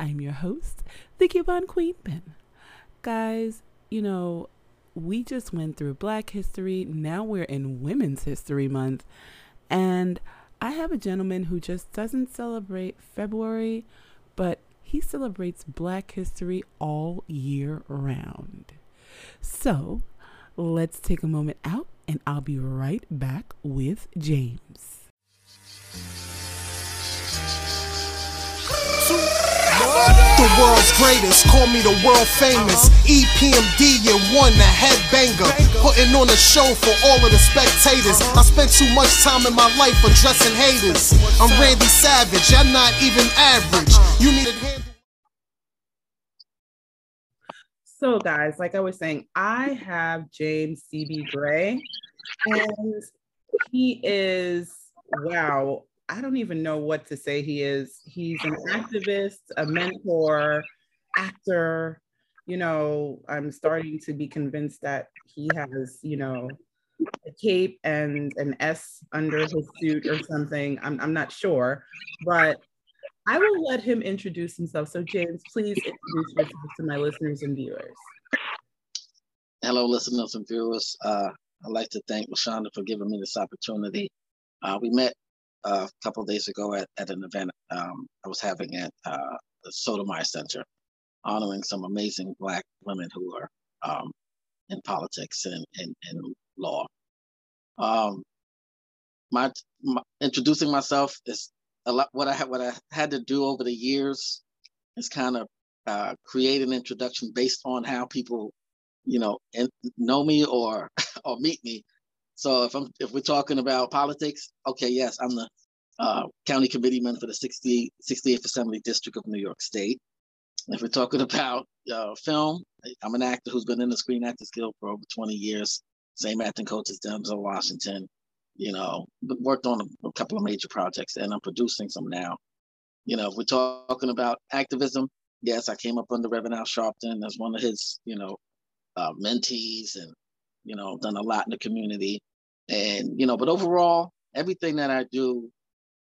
I'm your host, the Coupon Queen Ben. Guys, you know, we just went through Black History. Now we're in Women's History Month. And I have a gentleman who just doesn't celebrate February, but he celebrates Black History all year round. So let's take a moment out and I'll be right back with James. World's greatest, call me the world famous. EPMD, you one, the headbanger. Putting on a show for all of the spectators. I spent too much time in my life addressing haters. I'm Randy Savage, I'm not even average. You needed hand. So, guys, like I was saying, I have James CB Gray, and he is wow. I don't even know what to say. He is. He's an activist, a mentor, actor. You know, I'm starting to be convinced that he has, you know, a cape and an S under his suit or something. I'm, I'm not sure, but I will let him introduce himself. So, James, please introduce yourself to my listeners and viewers. Hello, listeners and viewers. Uh, I'd like to thank LaShonda for giving me this opportunity. Uh, we met a couple days ago at, at an event um, I was having at uh, the Sotomayor Center, honoring some amazing Black women who are um, in politics and, and, and law. Um, my, my, introducing myself is a lot. What I had what I had to do over the years is kind of uh, create an introduction based on how people, you know, in, know me or or meet me. So if I'm if we're talking about politics, okay, yes, I'm the uh, county committeeman for the 60, 68th Assembly District of New York State. If we're talking about uh, film, I'm an actor who's been in the Screen Actors Guild for over 20 years. Same acting coach as Denzel Washington. You know, worked on a, a couple of major projects, and I'm producing some now. You know, if we're talking about activism, yes, I came up under Reverend Al Sharpton as one of his, you know, uh, mentees, and you know, done a lot in the community. And you know, but overall, everything that I do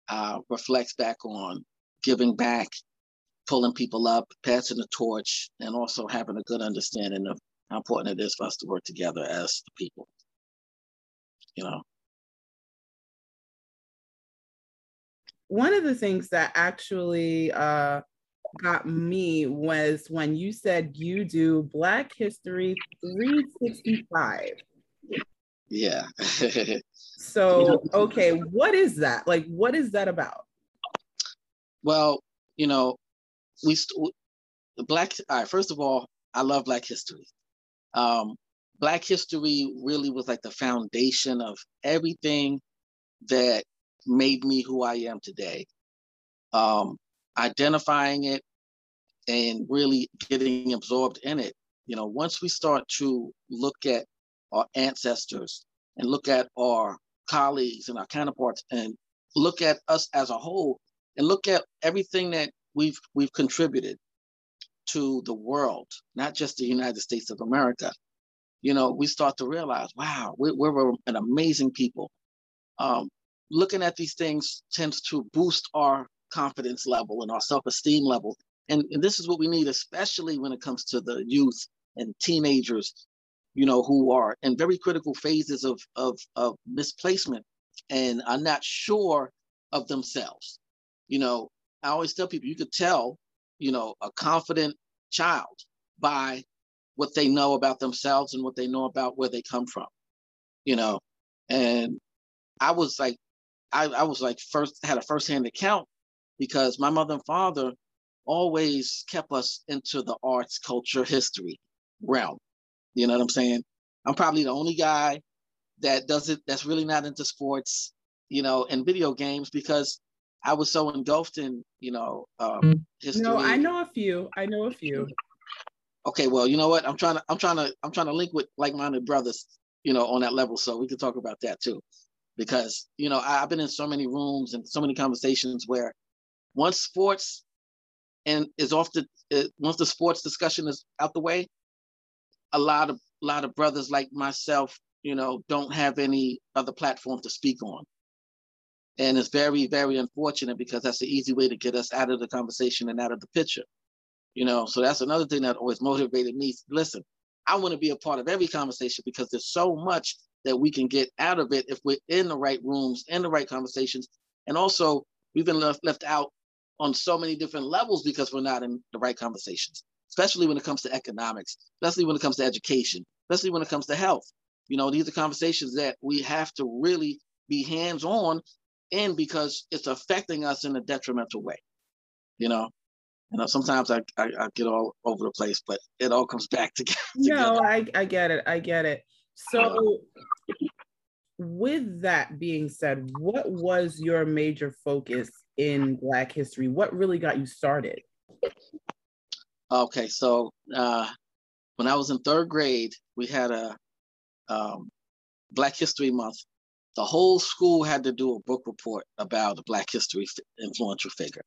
uh, reflects back on giving back, pulling people up, passing the torch, and also having a good understanding of how important it is for us to work together as the people. You know. One of the things that actually uh, got me was when you said you do Black History 365. Yeah. so, okay, what is that? Like, what is that about? Well, you know, we st- the black. All right, first of all, I love Black history. Um, black history really was like the foundation of everything that made me who I am today. Um, identifying it and really getting absorbed in it. You know, once we start to look at our ancestors and look at our colleagues and our counterparts and look at us as a whole and look at everything that we've we've contributed to the world, not just the United States of America. You know, we start to realize, wow, we're, we're an amazing people. Um, looking at these things tends to boost our confidence level and our self-esteem level. And, and this is what we need, especially when it comes to the youth and teenagers you know, who are in very critical phases of, of, of misplacement and are not sure of themselves. You know, I always tell people you could tell, you know, a confident child by what they know about themselves and what they know about where they come from, you know. And I was like, I, I was like first had a firsthand account because my mother and father always kept us into the arts, culture, history realm. You know what I'm saying? I'm probably the only guy that does it that's really not into sports, you know, and video games because I was so engulfed in, you know, um, mm. history. No, I know a few. I know a few. Okay, well, you know what? I'm trying to, I'm trying to, I'm trying to link with like-minded brothers, you know, on that level, so we can talk about that too, because you know I, I've been in so many rooms and so many conversations where once sports and is off the uh, once the sports discussion is out the way, a lot of a lot of brothers like myself you know, don't have any other platform to speak on. And it's very, very unfortunate because that's the easy way to get us out of the conversation and out of the picture. You know, so that's another thing that always motivated me. Listen, I want to be a part of every conversation because there's so much that we can get out of it if we're in the right rooms, in the right conversations. And also, we've been left, left out on so many different levels because we're not in the right conversations, especially when it comes to economics, especially when it comes to education, especially when it comes to health. You know, these are conversations that we have to really be hands on in because it's affecting us in a detrimental way. You know, you know, sometimes I, I, I get all over the place, but it all comes back together. No, I, I get it. I get it. So, uh-huh. with that being said, what was your major focus in Black history? What really got you started? Okay, so uh, when I was in third grade, we had a um, Black History Month. The whole school had to do a book report about a Black history influential figure.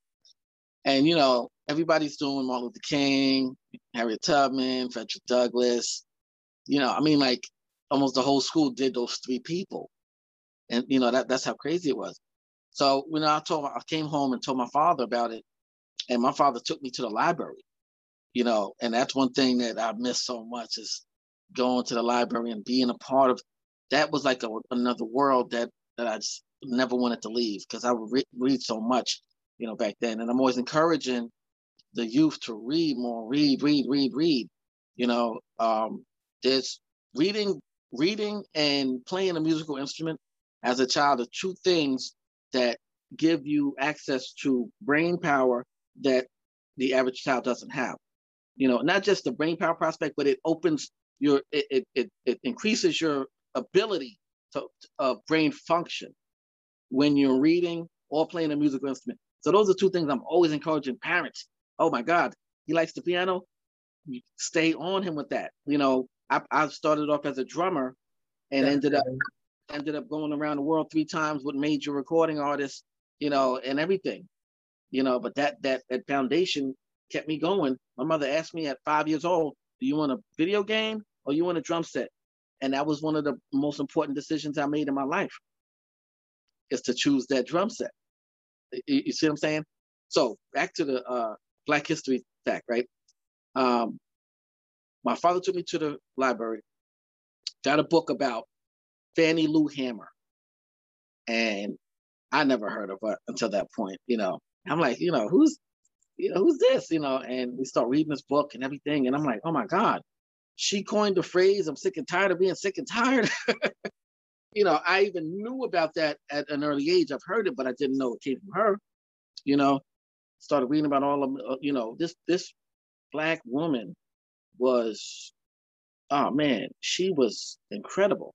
And, you know, everybody's doing Martin Luther King, Harriet Tubman, Frederick Douglass. You know, I mean, like almost the whole school did those three people. And, you know, that, that's how crazy it was. So when I told, I came home and told my father about it, and my father took me to the library, you know, and that's one thing that I miss so much is going to the library and being a part of. That was like a, another world that that I just never wanted to leave because I would re- read so much, you know, back then. And I'm always encouraging the youth to read more, read, read, read, read. You know, um, there's reading, reading, and playing a musical instrument as a child are two things that give you access to brain power that the average child doesn't have. You know, not just the brain power prospect, but it opens your it it it, increases your ability to uh, brain function when you're reading or playing a musical instrument. So those are two things I'm always encouraging parents. Oh my God, he likes the piano. Stay on him with that. You know, I, I started off as a drummer and That's ended up ended up going around the world three times with major recording artists, you know, and everything, you know. But that that that foundation kept me going. My mother asked me at five years old, "Do you want a video game or you want a drum set?" And that was one of the most important decisions I made in my life, is to choose that drum set. You, you see what I'm saying? So back to the uh, Black History fact, right? Um, my father took me to the library, got a book about Fannie Lou Hamer. And I never heard of her until that point, you know. I'm like, you know, who's you know, who's this? You know, and we start reading this book and everything. And I'm like, oh my God, she coined the phrase, I'm sick and tired of being sick and tired. you know, I even knew about that at an early age. I've heard it, but I didn't know it came from her. You know, started reading about all of, uh, you know, this this black woman was, oh man, she was incredible.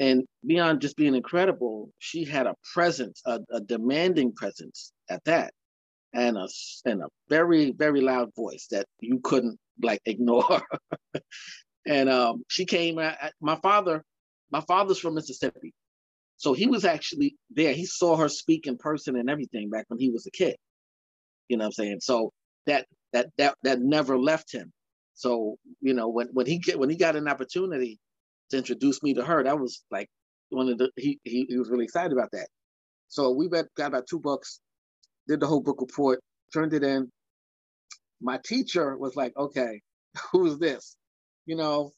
And beyond just being incredible, she had a presence, a, a demanding presence at that, and a and a very very loud voice that you couldn't like ignore. and um, she came. At, my father, my father's from Mississippi, so he was actually there. He saw her speak in person and everything back when he was a kid. You know what I'm saying? So that that that that never left him. So you know when when he get when he got an opportunity to introduce me to her. That was like one of the he he, he was really excited about that. So we read got about two books, did the whole book report, turned it in. My teacher was like, "Okay, who's this?" You know,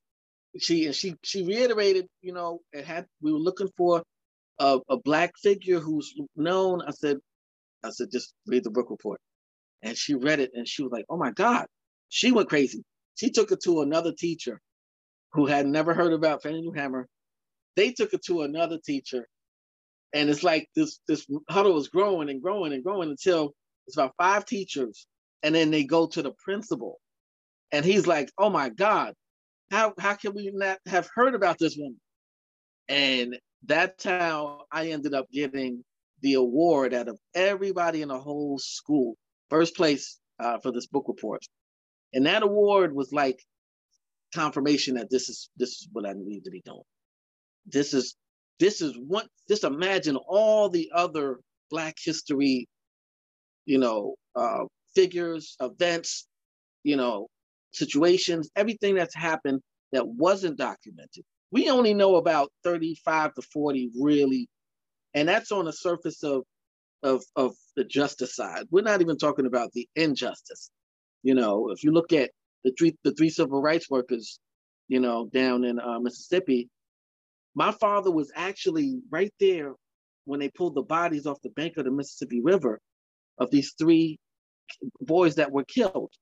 she and she she reiterated, you know, it had we were looking for a, a black figure who's known. I said, I said, just read the book report. And she read it and she was like, oh my God. She went crazy. She took it to another teacher who had never heard about Fannie Lou Hamer. They took it to another teacher. And it's like this this huddle was growing and growing and growing until it's about five teachers. And then they go to the principal. And he's like, oh my God, how, how can we not have heard about this woman? And that's how I ended up getting the award out of everybody in the whole school. First place uh, for this book report. And that award was like confirmation that this is this is what I need to be doing. This is this is one, just imagine all the other Black history, you know, uh, figures, events, you know, situations, everything that's happened that wasn't documented, we only know about 35 to 40 really, and that's on the surface of of of the justice side. We're not even talking about the injustice. You know, if you look at the three the three civil rights workers, you know, down in uh, Mississippi, my father was actually right there when they pulled the bodies off the bank of the Mississippi River of these three boys that were killed.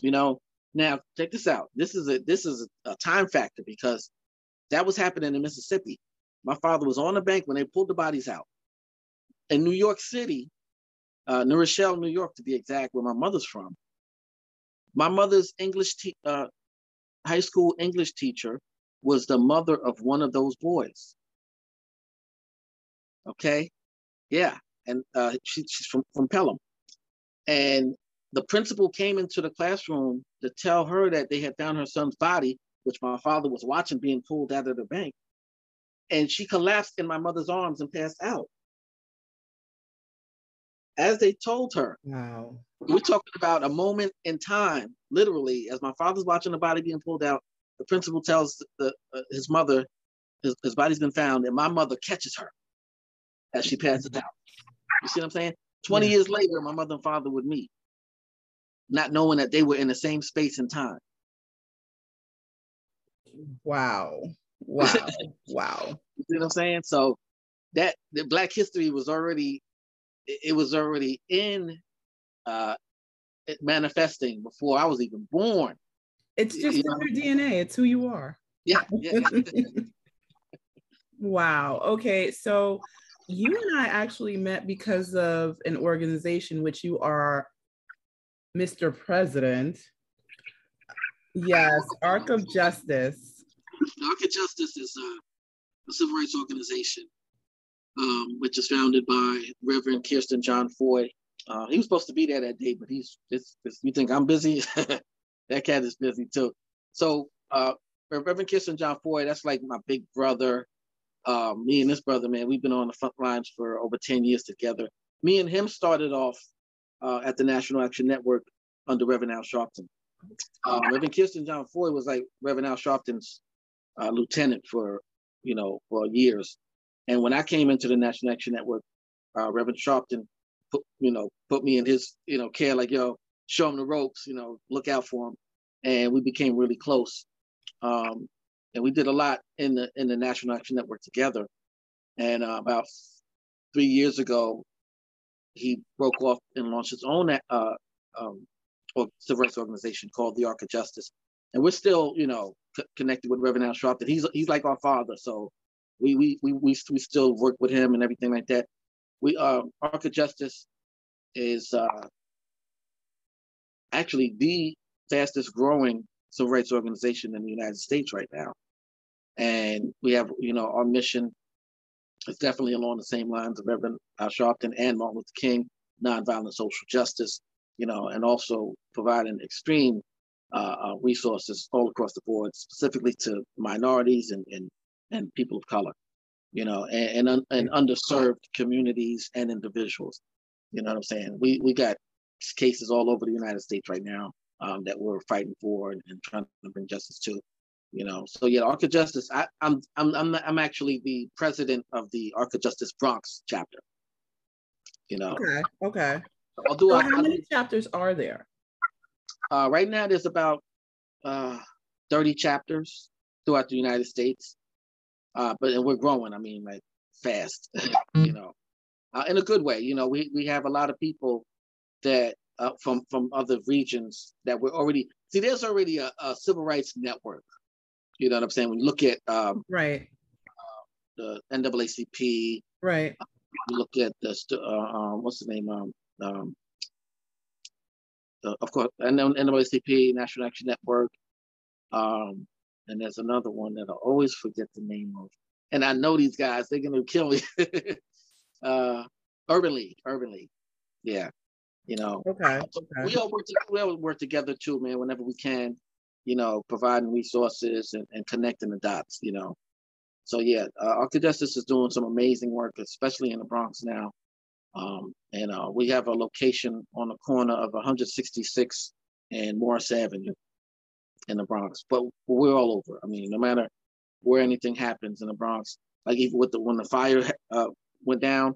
You know, now check this out. This is a this is a, time factor because that was happening in Mississippi. My father was on the bank when they pulled the bodies out. In New York City, uh, New Rochelle, New York, to be exact, where my mother's from. My mother's English te- uh, high school English teacher was the mother of one of those boys. Okay, yeah, and uh, she, she's from from Pelham, and the principal came into the classroom to tell her that they had found her son's body, which my father was watching being pulled out of the bank. And she collapsed in my mother's arms and passed out. As they told her. Wow. We're talking about a moment in time, literally, as my father's watching the body being pulled out, the principal tells the, uh, his mother, his, his body's been found, and my mother catches her as she passes out. You see what I'm saying? 20 yeah. years later, my mother and father would meet not knowing that they were in the same space and time. Wow. Wow. wow. You see what I'm saying? So that the black history was already it was already in uh manifesting before I was even born. It's just know? your DNA. It's who you are. Yeah. yeah. wow. Okay. So you and I actually met because of an organization which you are Mr. President. Yes, Arc of Justice. Arc of Justice is a, a civil rights organization, um, which is founded by Reverend Kirsten John Foy. Uh, he was supposed to be there that day, but he's it's, it's you think I'm busy? that cat is busy too. So uh, Reverend Kirsten John Foy, that's like my big brother. Uh, me and this brother, man, we've been on the front lines for over 10 years together. Me and him started off uh, at the National Action Network under Reverend Al Sharpton. Um, Reverend Kirsten John Foy was like Reverend Al Sharpton's uh, lieutenant for, you know, for years. And when I came into the National Action Network, uh, Reverend Sharpton, put, you know, put me in his, you know, care like, yo, show him the ropes, you know, look out for him. And we became really close. Um, and we did a lot in the in the National Action Network together. And uh, about three years ago, he broke off and launched his own uh, um, civil rights organization called the Arc of Justice, and we're still, you know, c- connected with Reverend Al Sharpton. He's he's like our father, so we we we we, we still work with him and everything like that. We uh, Arc of Justice is uh, actually the fastest growing civil rights organization in the United States right now, and we have, you know, our mission is definitely along the same lines of Reverend Al Sharpton and Martin Luther King, nonviolent social justice, you know, and also providing extreme uh, uh, resources all across the board, specifically to minorities and, and, and people of color, you know, and, and, and underserved communities and individuals. You know what I'm saying? We, we got cases all over the United States right now um, that we're fighting for and, and trying to bring justice to you know? So yeah arc of justice I, i'm i'm i'm, I'm actually the president of the arc of justice bronx chapter. You know? Okay okay. Although so I, how many chapters are there? Uh, right now there's about uh, 30 chapters throughout the united states. Uh, but and we're growing i mean like fast you know? Uh, in a good way you know we, we have a lot of people that uh, from from other regions that we're already see there's already a, a civil rights network you know what I'm saying? When you look at um, right uh, the NAACP, right? Uh, look at the uh, um, what's the name? Um, um, the, of course, and then NAACP, National Action Network, um, and there's another one that I always forget the name of. And I know these guys; they're gonna kill me. uh, Urban League, Urban League, yeah. You know, okay, okay. we all work. To, we all work together too, man. Whenever we can, you know, providing resources and, and connecting the dots, you know. So yeah, uh, Justice is doing some amazing work, especially in the Bronx now. Um, and uh, we have a location on the corner of 166 and Morris Avenue in the Bronx. But we're all over. I mean, no matter where anything happens in the Bronx. Like even with the when the fire uh, went down,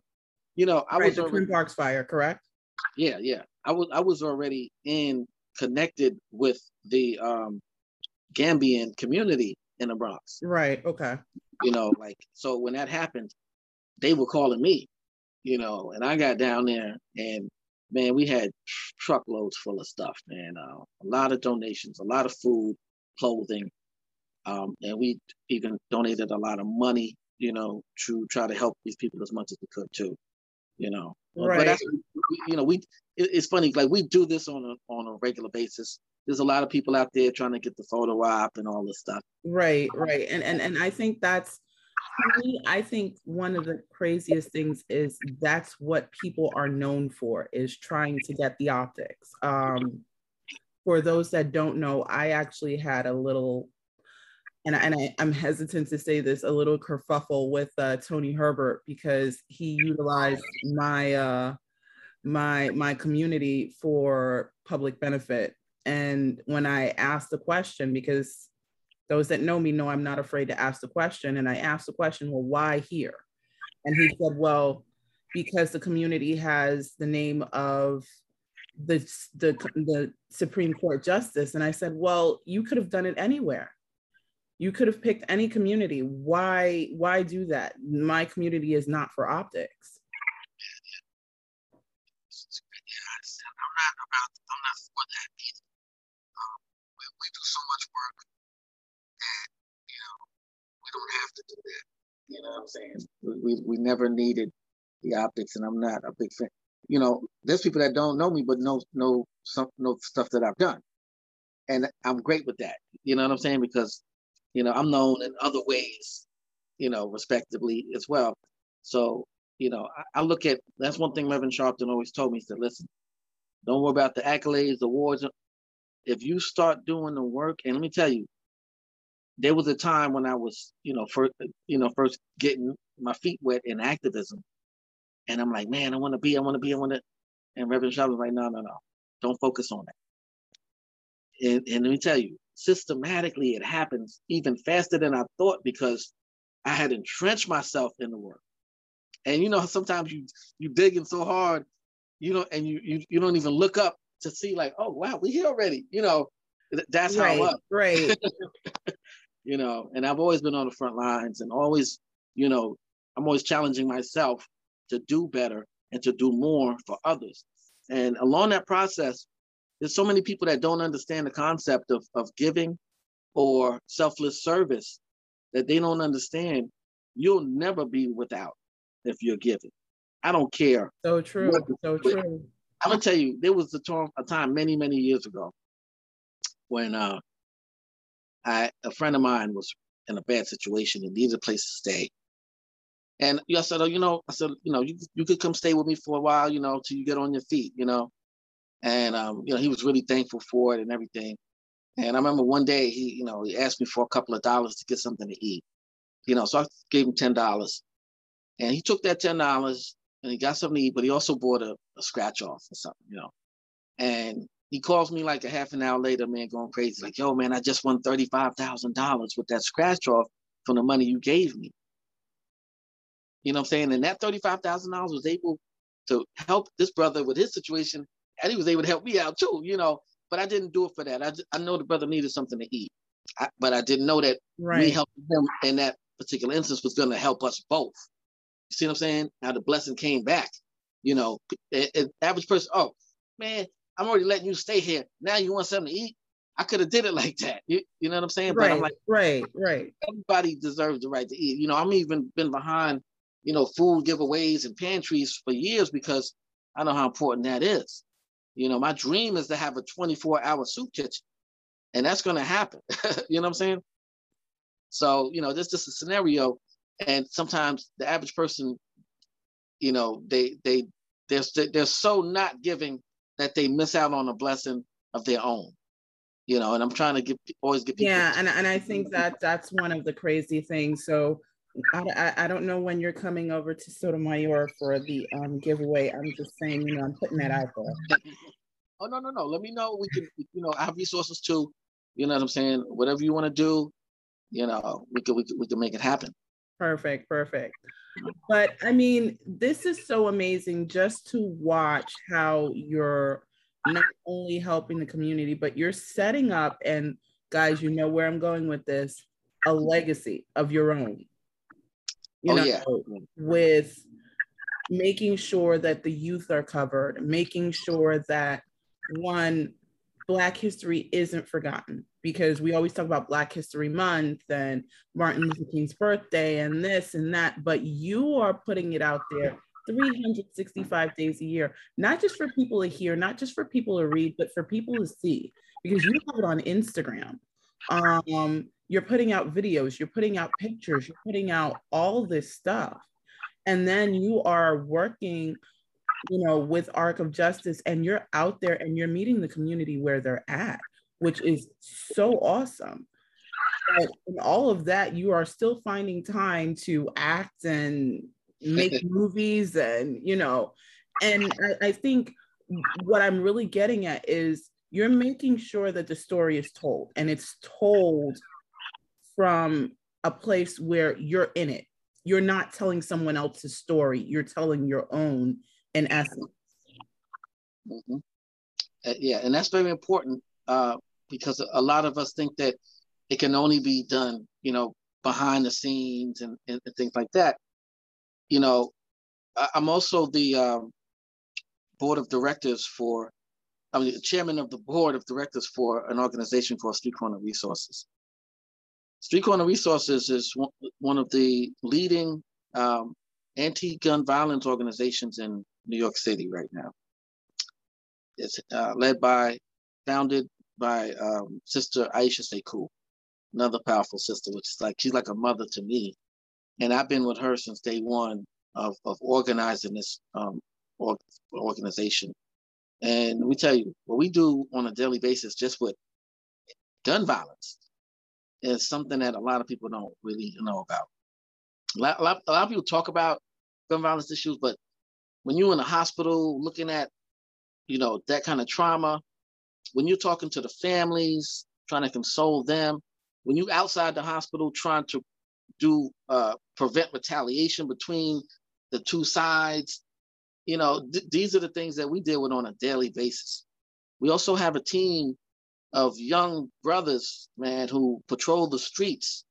you know, I right, was the Twin Parks fire, correct? Yeah, yeah. I was I was already in connected with the um Gambian community in the Bronx. Right. Okay. You know, like so when that happened, they were calling me, you know, and I got down there and man, we had truckloads full of stuff, man. Uh, a lot of donations, a lot of food, clothing, um, and we even donated a lot of money, you know, to try to help these people as much as we could too, you know. But- But Right. that's, you know, we it, it's funny like we do this on a on a regular basis. There's a lot of people out there trying to get the photo op and all this stuff. Right, right. And and and I think that's me, I think one of the craziest things is that's what people are known for is trying to get the optics. Um for those that don't know, I actually had a little and, I, and I, I'm hesitant to say this, a little kerfuffle with uh, Tony Herbert because he utilized my uh, my my community for public benefit. And when I asked the question, because those that know me know I'm not afraid to ask the question, and I asked the question, well, why here? And he said, well, because the community has the name of the the the Supreme Court justice. And I said, well, you could have done it anywhere. You could have picked any community. Why why do that? My community is not for optics. I'm not about. I'm not for that either. Um, we, we do so much work that you know we don't have to do that. You know what I'm saying? We we, never needed the optics, and I'm not a big fan. You know, there's people that don't know me, but know know some know stuff that I've done, and I'm great with that. You know what I'm saying? Because you know I'm known in other ways, you know, respectively as well. So you know, I, I look at that's one thing Reverend Sharpton always told me. He said, "Listen, don't worry about the accolades, the awards. If you start doing the work, and let me tell you, there was a time when I was, you know, first, you know, first getting my feet wet in activism, and I'm like, man, I want to be, I want to be, I want to. And Reverend Sharpton was like, no, no, no, don't focus on that. And, and let me tell you, systematically, it happens even faster than I thought because I had entrenched myself in the work. And you know, sometimes you you digging so hard, you know, and you you, you don't even look up to see like, oh wow, we here already. You know, th- that's how right, was, right. you know. And I've always been on the front lines and always, you know, I'm always challenging myself to do better and to do more for others. And along that process, there's so many people that don't understand the concept of, of giving or selfless service that they don't understand. You'll never be without if you're giving. I don't care. So true. So true. I'm gonna tell you, there was a time, a time many, many years ago when uh, I a friend of mine was in a bad situation and needed a place to stay. And I said, oh, you know, I said, you know, you you could come stay with me for a while, you know, till you get on your feet, you know. And um, you know, he was really thankful for it and everything. And I remember one day he, you know, he asked me for a couple of dollars to get something to eat. You know, so I gave him ten dollars. And he took that ten dollars and he got something to eat, but he also bought a, a scratch off or something, you know. And he calls me like a half an hour later, man, going crazy, like, yo, man, I just won thirty-five thousand dollars with that scratch off from the money you gave me. You know what I'm saying? And that thirty-five thousand dollars was able to help this brother with his situation, and he was able to help me out too, you know. But I didn't do it for that. I, I know the brother needed something to eat, I, but I didn't know that me helping him in that particular instance was going to help us both. You see what I'm saying? How the blessing came back. You know, an average person, oh man, I'm already letting you stay here. Now you want something to eat? I could have did it like that. You, you know what I'm saying? But I'm Right. like, Right. Right. everybody deserves the right to eat. You know, I'm even been behind, you know, food giveaways and pantries for years because I know how important that is. You know, my dream is to have a 24 hour soup kitchen, and that's going to happen. you know what I'm saying? So, you know, this is just a scenario, and sometimes the average person, you know, they they they're they're so not giving that they miss out on a blessing of their own. You know, and I'm trying to get always get people. Yeah, and and I think that that's one of the crazy things. So I, I, don't know when you're coming over to Sotomayor for the um, giveaway. I'm just saying, you know, I'm putting that out there. Oh no, no, no. Let me know. We can, you know, I have resources too. You know what I'm saying? Whatever you want to do, you know, we could we could, we could make it happen. Perfect, perfect. But I mean, this is so amazing just to watch how you're not only helping the community, but you're setting up and guys, you know where I'm going with this, a legacy of your own. You oh know, yeah. with making sure that the youth are covered, making sure that one Black history isn't forgotten because we always talk about Black History Month and Martin Luther King's birthday and this and that, but you are putting it out there 365 days a year, not just for people to hear, not just for people to read, but for people to see because you have it on Instagram. Um, you're putting out videos, you're putting out pictures, you're putting out all this stuff. And then you are working you know, with Arc of Justice, and you're out there and you're meeting the community where they're at, which is so awesome. But in all of that, you are still finding time to act and make movies, and you know, and I, I think what I'm really getting at is you're making sure that the story is told, and it's told from a place where you're in it. You're not telling someone else's story, you're telling your own in essence. Mm-hmm. Uh, yeah, and that's very important uh, because a lot of us think that it can only be done, you know, behind the scenes and, and, and things like that. You know, I, am also the um, board of directors for, I mean, chairman of the board of directors for an organization called Street Corner Resources. Street Corner Resources is one, one of the leading um, anti-gun violence organizations in New York City right now. It's uh, led by, founded by um, Sister Iesha Sekou, another powerful sister, which is like she's like a mother to me, and I've been with her since day one of of organizing this um, organization. And we tell you what we do on a daily basis, just with gun violence, is something that a lot of people don't really know about. A lot, a lot, a lot of people talk about gun violence issues, but when you're in a hospital looking at, you know, that kind of trauma, when you're talking to the families, trying to console them, when you're outside the hospital trying to do uh, prevent retaliation between the two sides, you know, th- these are the things that we deal with on a daily basis. We also have a team of young brothers, man, who patrol the streets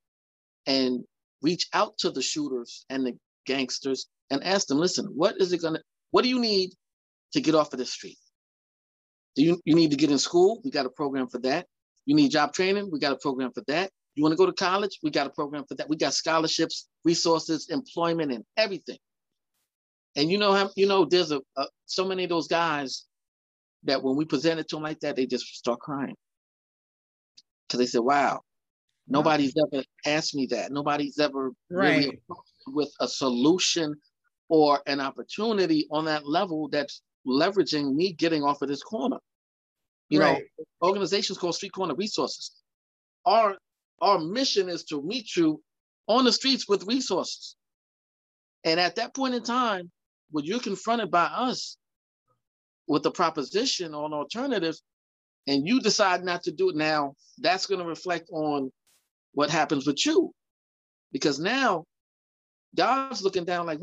and reach out to the shooters and the gangsters and ask them, listen, what is it gonna, what do you need to get off of the street? Do you, you need to get in school? We got a program for that. You need job training? We got a program for that. You want to go to college? We got a program for that. We got scholarships, resources, employment, and everything. And you know how you know there's a, a so many of those guys that when we present it to them like that, they just start crying because they said, "Wow, nobody's ever asked me that. Nobody's ever right. really with a solution or an opportunity on that level that's leveraging me getting off of this corner. You right. know, organizations called Street Corner Resources. Our our mission is to meet you on the streets with resources. And at that point in time, when you're confronted by us with a proposition on alternatives, and you decide not to do it now, that's going to reflect on what happens with you. Because now God's looking down like,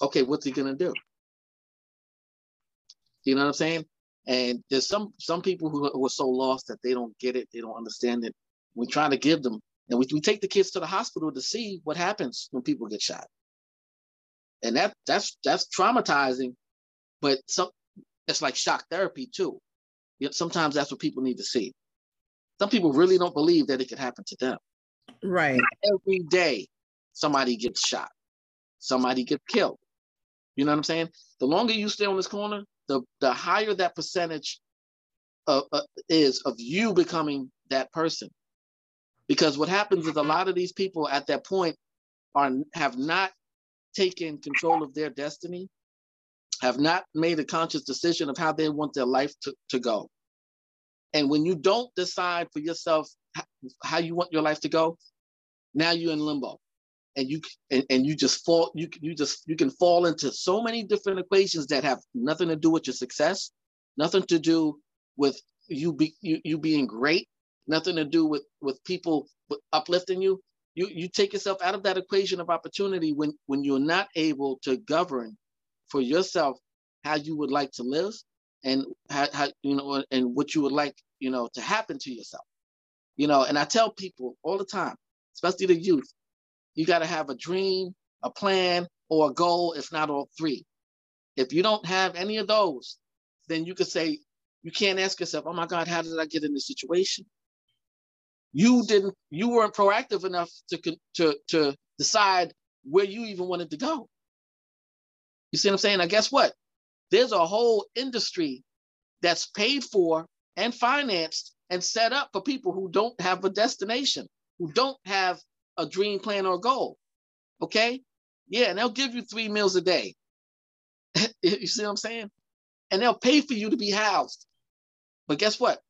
okay, what's he gonna do? You know what I'm saying? And there's some some people who, who are so lost that they don't get it, they don't understand it. We try to give them, and we, we take the kids to the hospital to see what happens when people get shot. And that that's that's traumatizing, but some it's like shock therapy too. Sometimes that's what people need to see. Some people really don't believe that it could happen to them. Right. Every day, somebody gets shot somebody gets killed. You know what I'm saying? The longer you stay on this corner, the the higher that percentage of, uh, is of you becoming that person. Because what happens is a lot of these people at that point are have not taken control of their destiny, have not made a conscious decision of how they want their life to, to go. And when you don't decide for yourself how you want your life to go, now you're in limbo and you and, and you just fall you you just you can fall into so many different equations that have nothing to do with your success nothing to do with you be you, you being great nothing to do with with people uplifting you. You you take yourself out of that equation of opportunity when when you're not able to govern for yourself how you would like to live and how, how you know and what you would like you know to happen to yourself. You know, and I tell people all the time, especially the youth, you got to have a dream, a plan, or a goal, if not all three. If you don't have any of those, then you could say, you can't ask yourself, oh my God, how did I get in this situation? You didn't, you weren't proactive enough to, to, to decide where you even wanted to go. You see what I'm saying? Now, guess what? There's a whole industry that's paid for and financed and set up for people who don't have a destination, who don't have a dream plan or goal. Okay? Yeah, and they'll give you three meals a day. you see what I'm saying? And they'll pay for you to be housed. But guess what?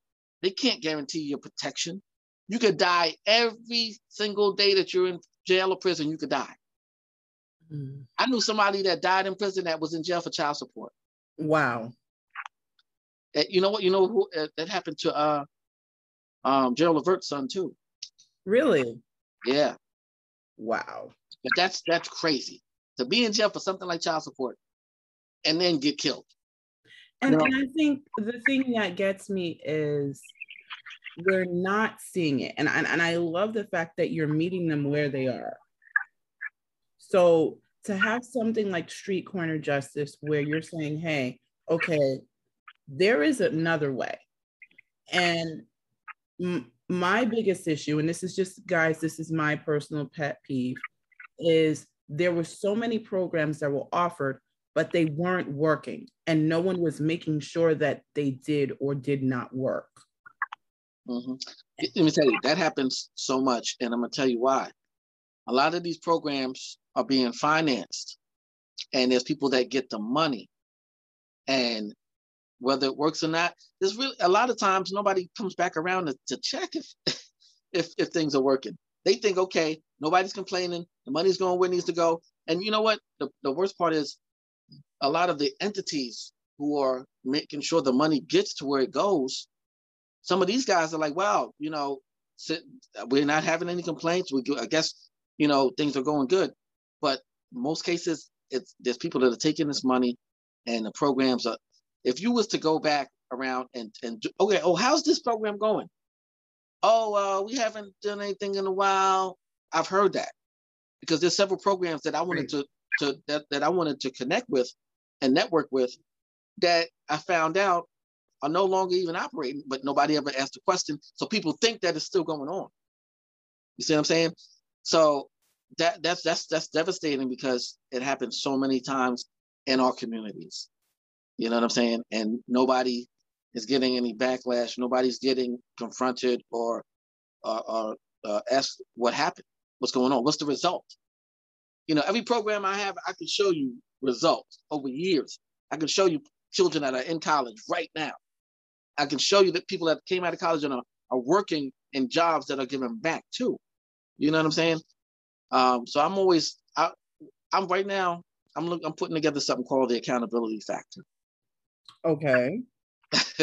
They can't guarantee your protection. You could die every single day that you're in jail or prison, you could die. Mm. I knew somebody that died in prison that was in jail for child support. Wow. You know what? You know who uh, that happened to uh um Gerald Levert's son too. Really? Yeah. Wow. But that's that's crazy. To be in jail for something like child support and then get killed. And, and I think the thing that gets me is we're not seeing it. And, and, and I love the fact that you're meeting them where they are. So to have something like street corner justice where you're saying, hey, okay, there is another way. And my biggest issue, and this is just, guys, this is my personal pet peeve, is there were so many programs that were offered, but they weren't working. And no one was making sure that they did or did not work. Mm-hmm. Let me tell you, that happens so much. And I'm going to tell you why. A lot of these programs are being financed, and there's people that get the money. And whether it works or not, there's really a lot of times nobody comes back around to, to check if, if if things are working. They think, okay, nobody's complaining, the money's going where it needs to go. And you know what? The, the worst part is a lot of the entities who are making sure the money gets to where it goes. Some of these guys are like, wow, you know, we're not having any complaints. We, I guess, you know, things are going good. But most cases, it's there's people that are taking this money, and the programs are if you was to go back around and and okay, oh, how's this program going? Oh, uh, we haven't done anything in a while. I've heard that because there's several programs that I wanted to to that, that I wanted to connect with and network with that I found out are no longer even operating, but nobody ever asked a question. So people think that it's still going on. You see what I'm saying? So that that's that's that's devastating because it happens so many times in our communities. You know what I'm saying? And nobody is getting any backlash. Nobody's getting confronted or uh, or uh, asked what happened, what's going on, what's the result. You know, every program I have, I can show you results over years. I can show you children that are in college right now. I can show you that people that came out of college and are, are working in jobs that are giving back too. You know what I'm saying? Um, so I'm always, I, I'm right now, I'm look, I'm putting together something called the accountability factor. Okay.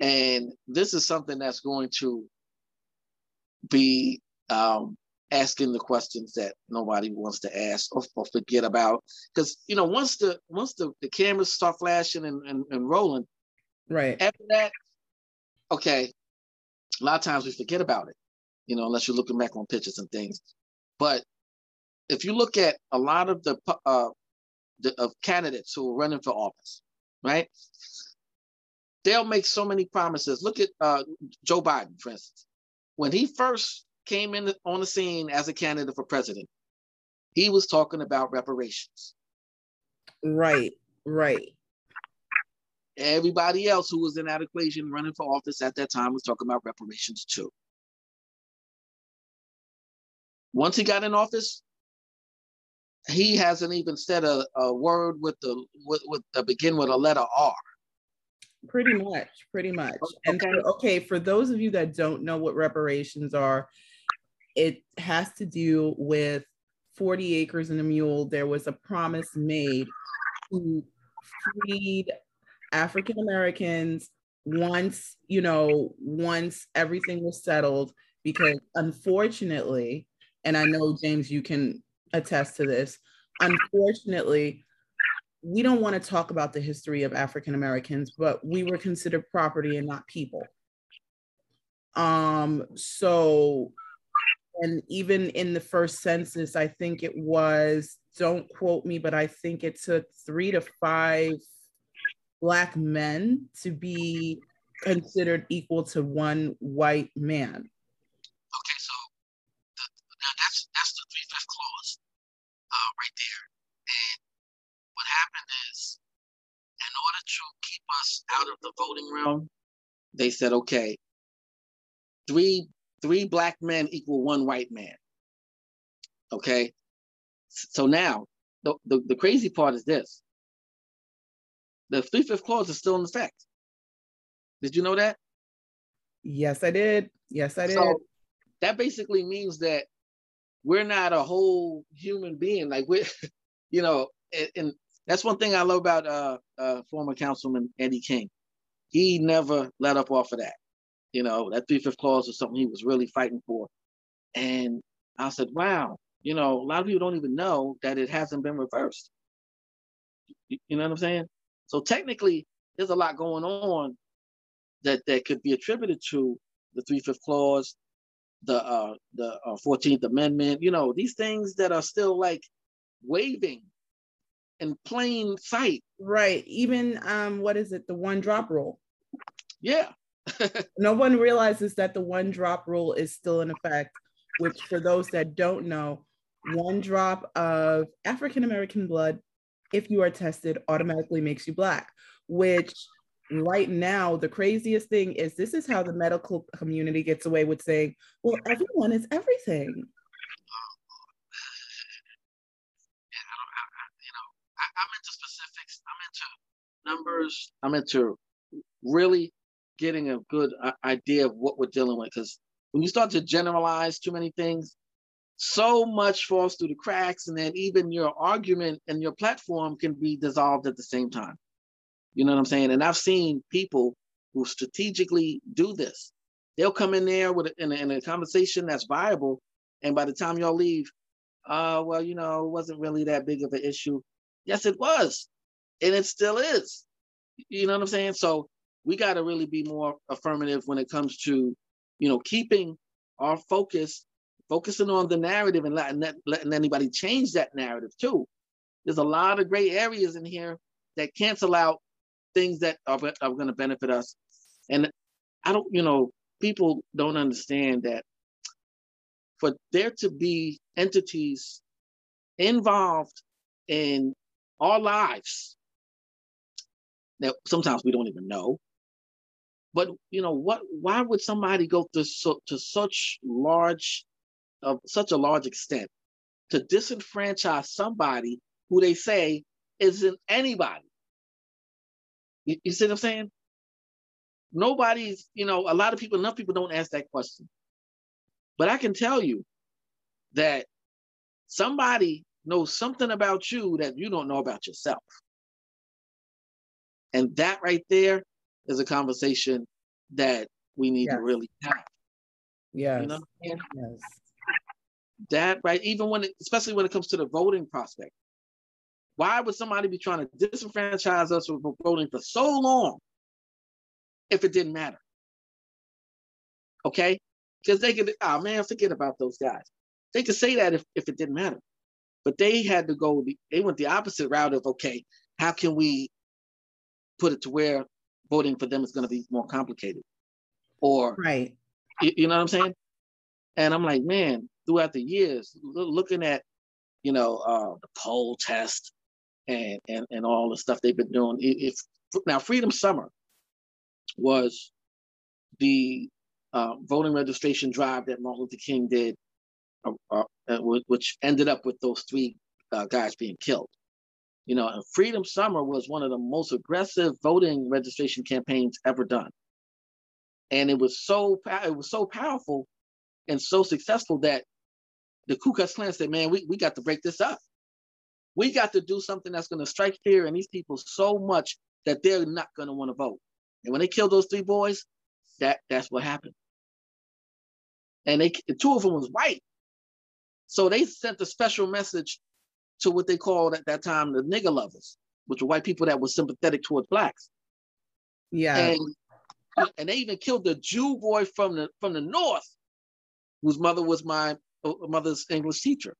and this is something that's going to be um, asking the questions that nobody wants to ask or, or forget about. Because you know, once the once the, the cameras start flashing and, and, and rolling, right after that, okay, a lot of times we forget about it, you know, unless you're looking back on pictures and things. But if you look at a lot of the uh, the of candidates who are running for office, right? They'll make so many promises. Look at uh, Joe Biden, for instance. When he first came in on the scene as a candidate for president, he was talking about reparations. Right, right. Everybody else who was in that equation running for office at that time was talking about reparations too. Once he got in office, he hasn't even said a, a word with the with, with the begin with a letter R. Pretty much, pretty much. Okay. And for, okay, for those of you that don't know what reparations are, it has to do with 40 acres and a mule. There was a promise made to feed African Americans once, you know, once everything was settled, because unfortunately, and I know James, you can attest to this, unfortunately, we don't want to talk about the history of African Americans, but we were considered property and not people. Um, so, and even in the first census, I think it was, don't quote me, but I think it took three to five Black men to be considered equal to one white man. Okay, so the, now that's that's the three fifth clause uh, right there. And what happened is, in order to keep us out of the voting realm, they said, okay, three three black men equal one white man. Okay, so now the, the, the crazy part is this: the three fifth clause is still in effect. Did you know that? Yes, I did. Yes, I did. So that basically means that we're not a whole human being. Like we're, you know, and, and that's one thing I love about uh, uh, former Councilman Eddie King. He never let up off of that. You know, that three fifth clause was something he was really fighting for. And I said, wow, you know, a lot of people don't even know that it hasn't been reversed. You, know what I'm saying? So technically, there's a lot going on that that could be attributed to the three fifth clause, the uh, the uh, Fourteenth Amendment. You know, these things that are still like waving in plain sight. Right. Even um, what is it? The one drop rule. Yeah. no one realizes that the one drop rule is still in effect, which for those that don't know, one drop of African American blood, if you are tested, automatically makes you black, which right now the craziest thing is this is how the medical community gets away with saying, well, everyone is everything. You know, I'm into specifics. I'm into numbers. I'm into really getting a good uh, idea of what we're dealing with. Because when you start to generalize too many things, so much falls through the cracks, and then even your argument and your platform can be dissolved at the same time. You know what I'm saying? And I've seen people who strategically do this. They'll come in there with a, in, a, in a conversation that's viable, and by the time y'all leave, uh, well, you know, it wasn't really that big of an issue. Yes, it was, and it still is. You know what I'm saying? So we got to really be more affirmative when it comes to, you know, keeping our focus, focusing on the narrative and letting, letting anybody change that narrative too. There's a lot of gray areas in here that cancel out things that are, are going to benefit us. And I don't, you know, people don't understand that for there to be entities involved in our lives that sometimes we don't even know but you know what? Why would somebody go to so, to such large, of such a large extent, to disenfranchise somebody who they say isn't anybody? You, you see what I'm saying? Nobody's, you know, a lot of people, enough people don't ask that question. But I can tell you that somebody knows something about you that you don't know about yourself. And that right there is a conversation that we need yes. to really have. Yes. You know? Yes. That right, even when it, especially when it comes to the voting prospect. Why would somebody be trying to disenfranchise us from voting for so long if it didn't matter? Okay? Because they could, oh man, forget about those guys. They could say that if, if it didn't matter. But they had to go, they went the opposite route of, okay, how can we put it to where voting for them is going to be more complicated. Or right, you, you, know what I'm saying? And I'm like, man, throughout the years, looking at you know uh, the poll test and and and all the stuff they've been doing. If now Freedom Summer was the uh, voting registration drive that Martin Luther King did, uh, uh, which ended up with those three uh, guys being killed. You know, Freedom Summer was one of the most aggressive voting registration campaigns ever done. And it was so it was so powerful and so successful that the Ku Klux Klan said, "Man, we, we got to break this up. We got to do something that's going to strike fear in these people so much that they're not going to want to vote." And when they killed those three boys, that that's what happened. And they two of them was white. So they sent a special message to what they called at that time the nigger lovers, which were white people that were sympathetic towards blacks. Yeah. And and they even killed the Jew boy from the from the north, whose mother was my uh, mother's English teacher.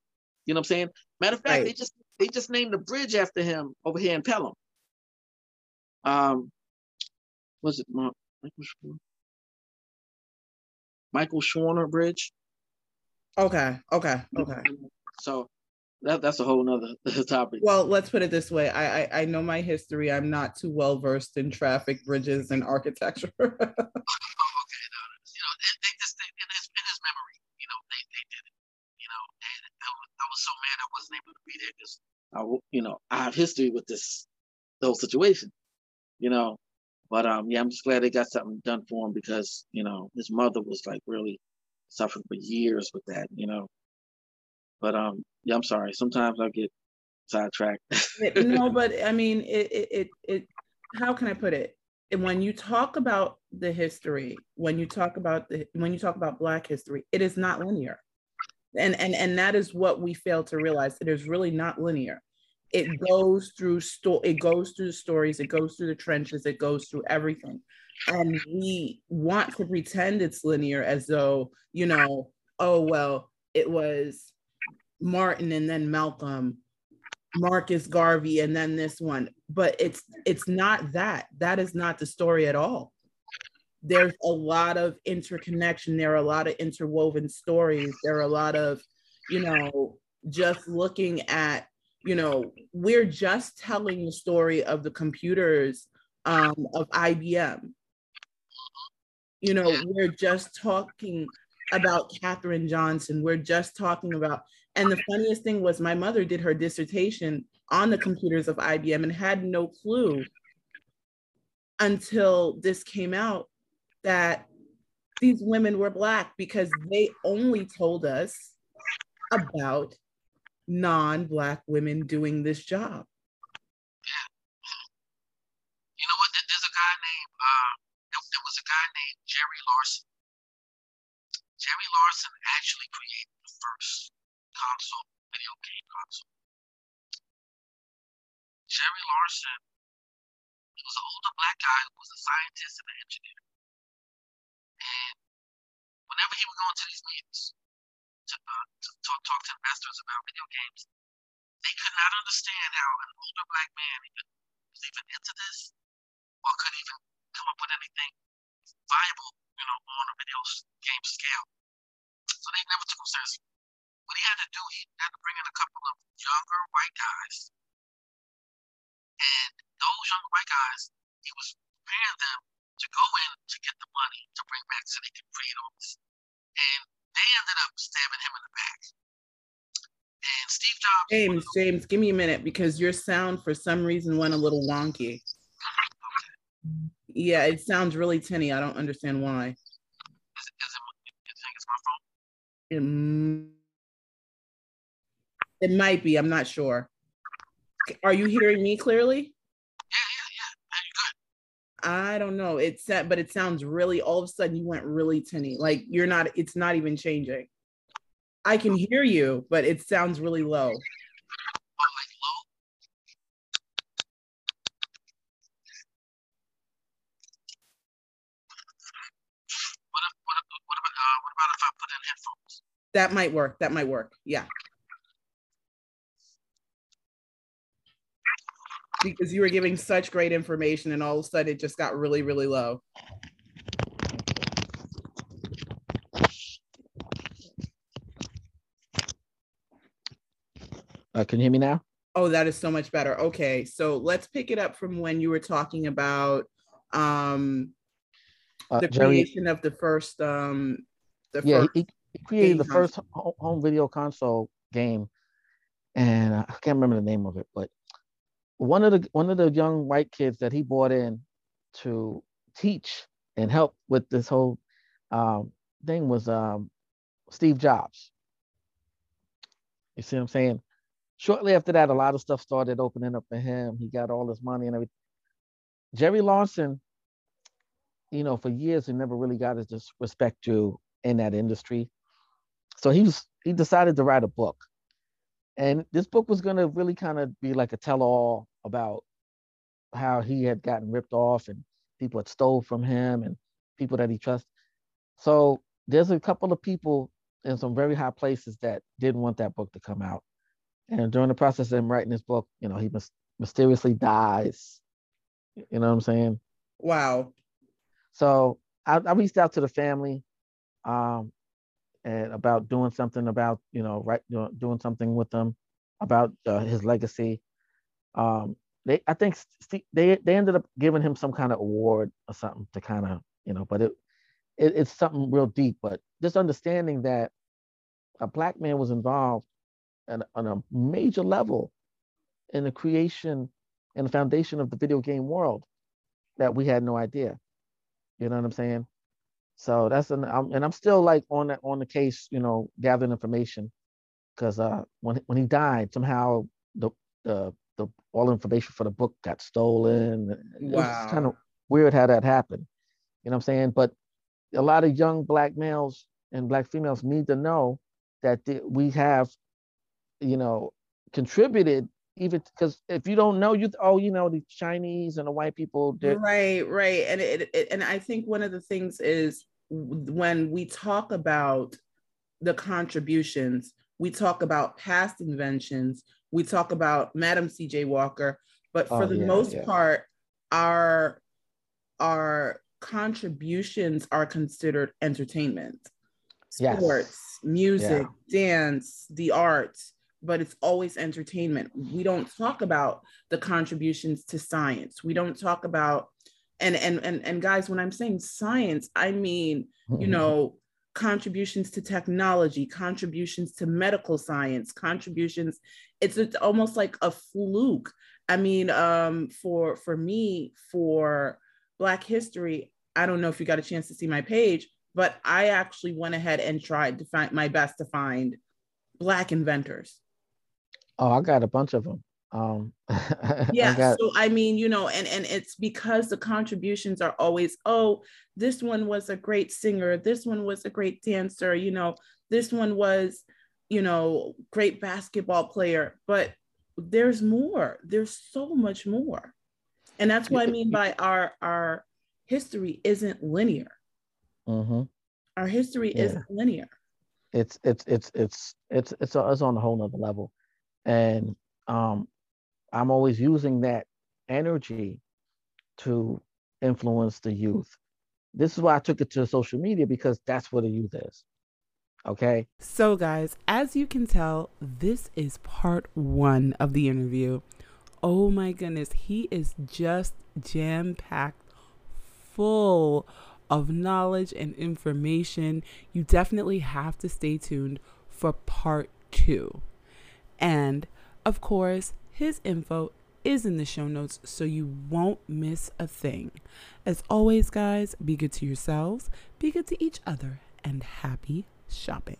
You know what I'm saying? Matter of fact, Right. they just they just named the bridge after him over here in Pelham. Um, was it Michael Schwerner? Michael Schwerner Bridge? Okay. Okay. Okay. So that that's a whole nother topic. Well, let's put it this way. I, I I know my history. I'm not too well versed in traffic, bridges, and architecture. Oh, okay, no, you know, they, they just they, in his in his memory, you know, they they did it, you know, and I was, I was so mad I wasn't able to be there because I, you know, I have history with this whole situation, you know, but um, yeah, I'm just glad they got something done for him because you know his mother was like really suffering for years with that, you know, but um, yeah, I'm sorry. Sometimes I get sidetracked. No, but I mean, it, it, it, it, how can I put it? When you talk about the history, when you talk about the, when you talk about Black history, it is not linear. And, and, and that is what we fail to realize. It is really not linear. It goes through sto- it goes through the stories, it goes through the trenches, it goes through everything. And we want to pretend it's linear as though, you know, oh, well, it was Martin and then Malcolm Marcus Garvey and then this one. But it's it's not that. That is not the story at all. There's a lot of interconnection. There are a lot of interwoven stories. There are a lot of you know just looking at you know we're just telling the story of the computers um, of IBM you know we're just talking about Katherine Johnson. We're just talking about and the funniest thing was my mother did her dissertation on the computers of IBM and had no clue until this came out that these women were black because they only told us about non-black women doing this job. You know what? There's a guy named uh, there, there was a guy named Jerry Lawson. Jerry Lawson actually created the first console video game console. Jerry Lawson he was an older black guy who was a scientist and an engineer. And whenever he would go into these meetings to, uh, to talk, talk to investors about video games, they could not understand how an older black man even was even into this or could even come up with anything viable, you know, on a video game scale. So they never took him seriously. What he had to do, he had to bring in a couple of younger white guys. And those younger white guys, he was preparing them to go in to get the money to bring back so they could create all this. And they ended up stabbing him in the back. And Steve Jobs. James, James, give me a minute because your sound for some reason went a little wonky. Yeah, it sounds really tinny. I don't understand why. Is, is it, you think it's my phone? It, it might be. I'm not sure. Are you hearing me clearly? Yeah, yeah, yeah. Are you good? I don't know. It's set, but it sounds really. All of a sudden, you went really tinny. Like you're not. It's not even changing. I can hear you, but it sounds really low. Like low? What if, what if, what about, uh, what about if I put in headphones? That might work. That might work. Yeah. Because you were giving such great information, and all of a sudden, it just got really, really low. Uh, can you hear me now? Oh, that is so much better. Okay, so let's pick it up from when you were talking about um Uh, the Jerry, creation of the first um the yeah, first he, he created the first home video console game, and I can't remember the name of it, but one of the one of the young white kids that he brought in to teach and help with this whole um, thing was um, Steve Jobs. You see what I'm saying? Shortly after that, a lot of stuff started opening up for him. He got all his money and everything. Jerry Lawson you know, for years he never really got his respect due in that industry. So he was he decided to write a book. And this book was gonna really kind of be like a tell-all about how he had gotten ripped off and people had stole from him and people that he trusts. So there's a couple of people in some very high places that didn't want that book to come out. And during the process of him writing this book, you know, he mysteriously dies. You know what I'm saying? Wow. So I, I reached out to the family, um, and about doing something about you know right doing something with them about uh, his legacy. Um, they I think Steve, they they ended up giving him some kind of award or something to kind of you know, but it, it it's something real deep. But just understanding that a black man was involved at, on a major level in the creation and the foundation of the video game world that we had no idea. You know what I'm saying? So that's an I'm, and I'm still like on that on the case, you know, gathering information because uh when when he died, somehow the the the all information for the book got stolen. Wow. It's kind of weird how that happened. You know what I'm saying? But a lot of young black males and black females need to know that the, we have, you know, contributed even because if you don't know you oh you know the chinese and the white people did right right and it, it, and i think one of the things is when we talk about the contributions we talk about past inventions we talk about madam cj walker but oh, for oh, the yeah, most yeah. part our our contributions are considered entertainment sports yes. music yeah. dance the arts but it's always entertainment. We don't talk about the contributions to science. We don't talk about and and and and guys, when I'm saying science, I mean, you know, contributions to technology, contributions to medical science, contributions. It's it's almost like a fluke. I mean, um, for for me, for Black History, I don't know if you got a chance to see my page, but I actually went ahead and tried to find my best to find Black inventors. Oh, I got a bunch of them. Um, yeah. I got... So I mean, you know, and and it's because the contributions are always, oh, this one was a great singer, this one was a great dancer, you know, this one was, you know, great basketball player, but there's more. There's so much more, and that's what I mean by our our history isn't linear. Mm-hmm. Our history yeah. isn't linear. It's it's it's it's it's it's, it's on a whole nother level and um, i'm always using that energy to influence the youth. This is why i took it to social media because that's where the youth is okay? So guys as you can tell this is part one of the interview. Oh my goodness he is just jam packed full of knowledge and information. You definitely have to stay tuned for part two and of course, his info is in the show notes so you won't miss a thing. As always, guys, be good to yourselves, be good to each other, and happy shopping.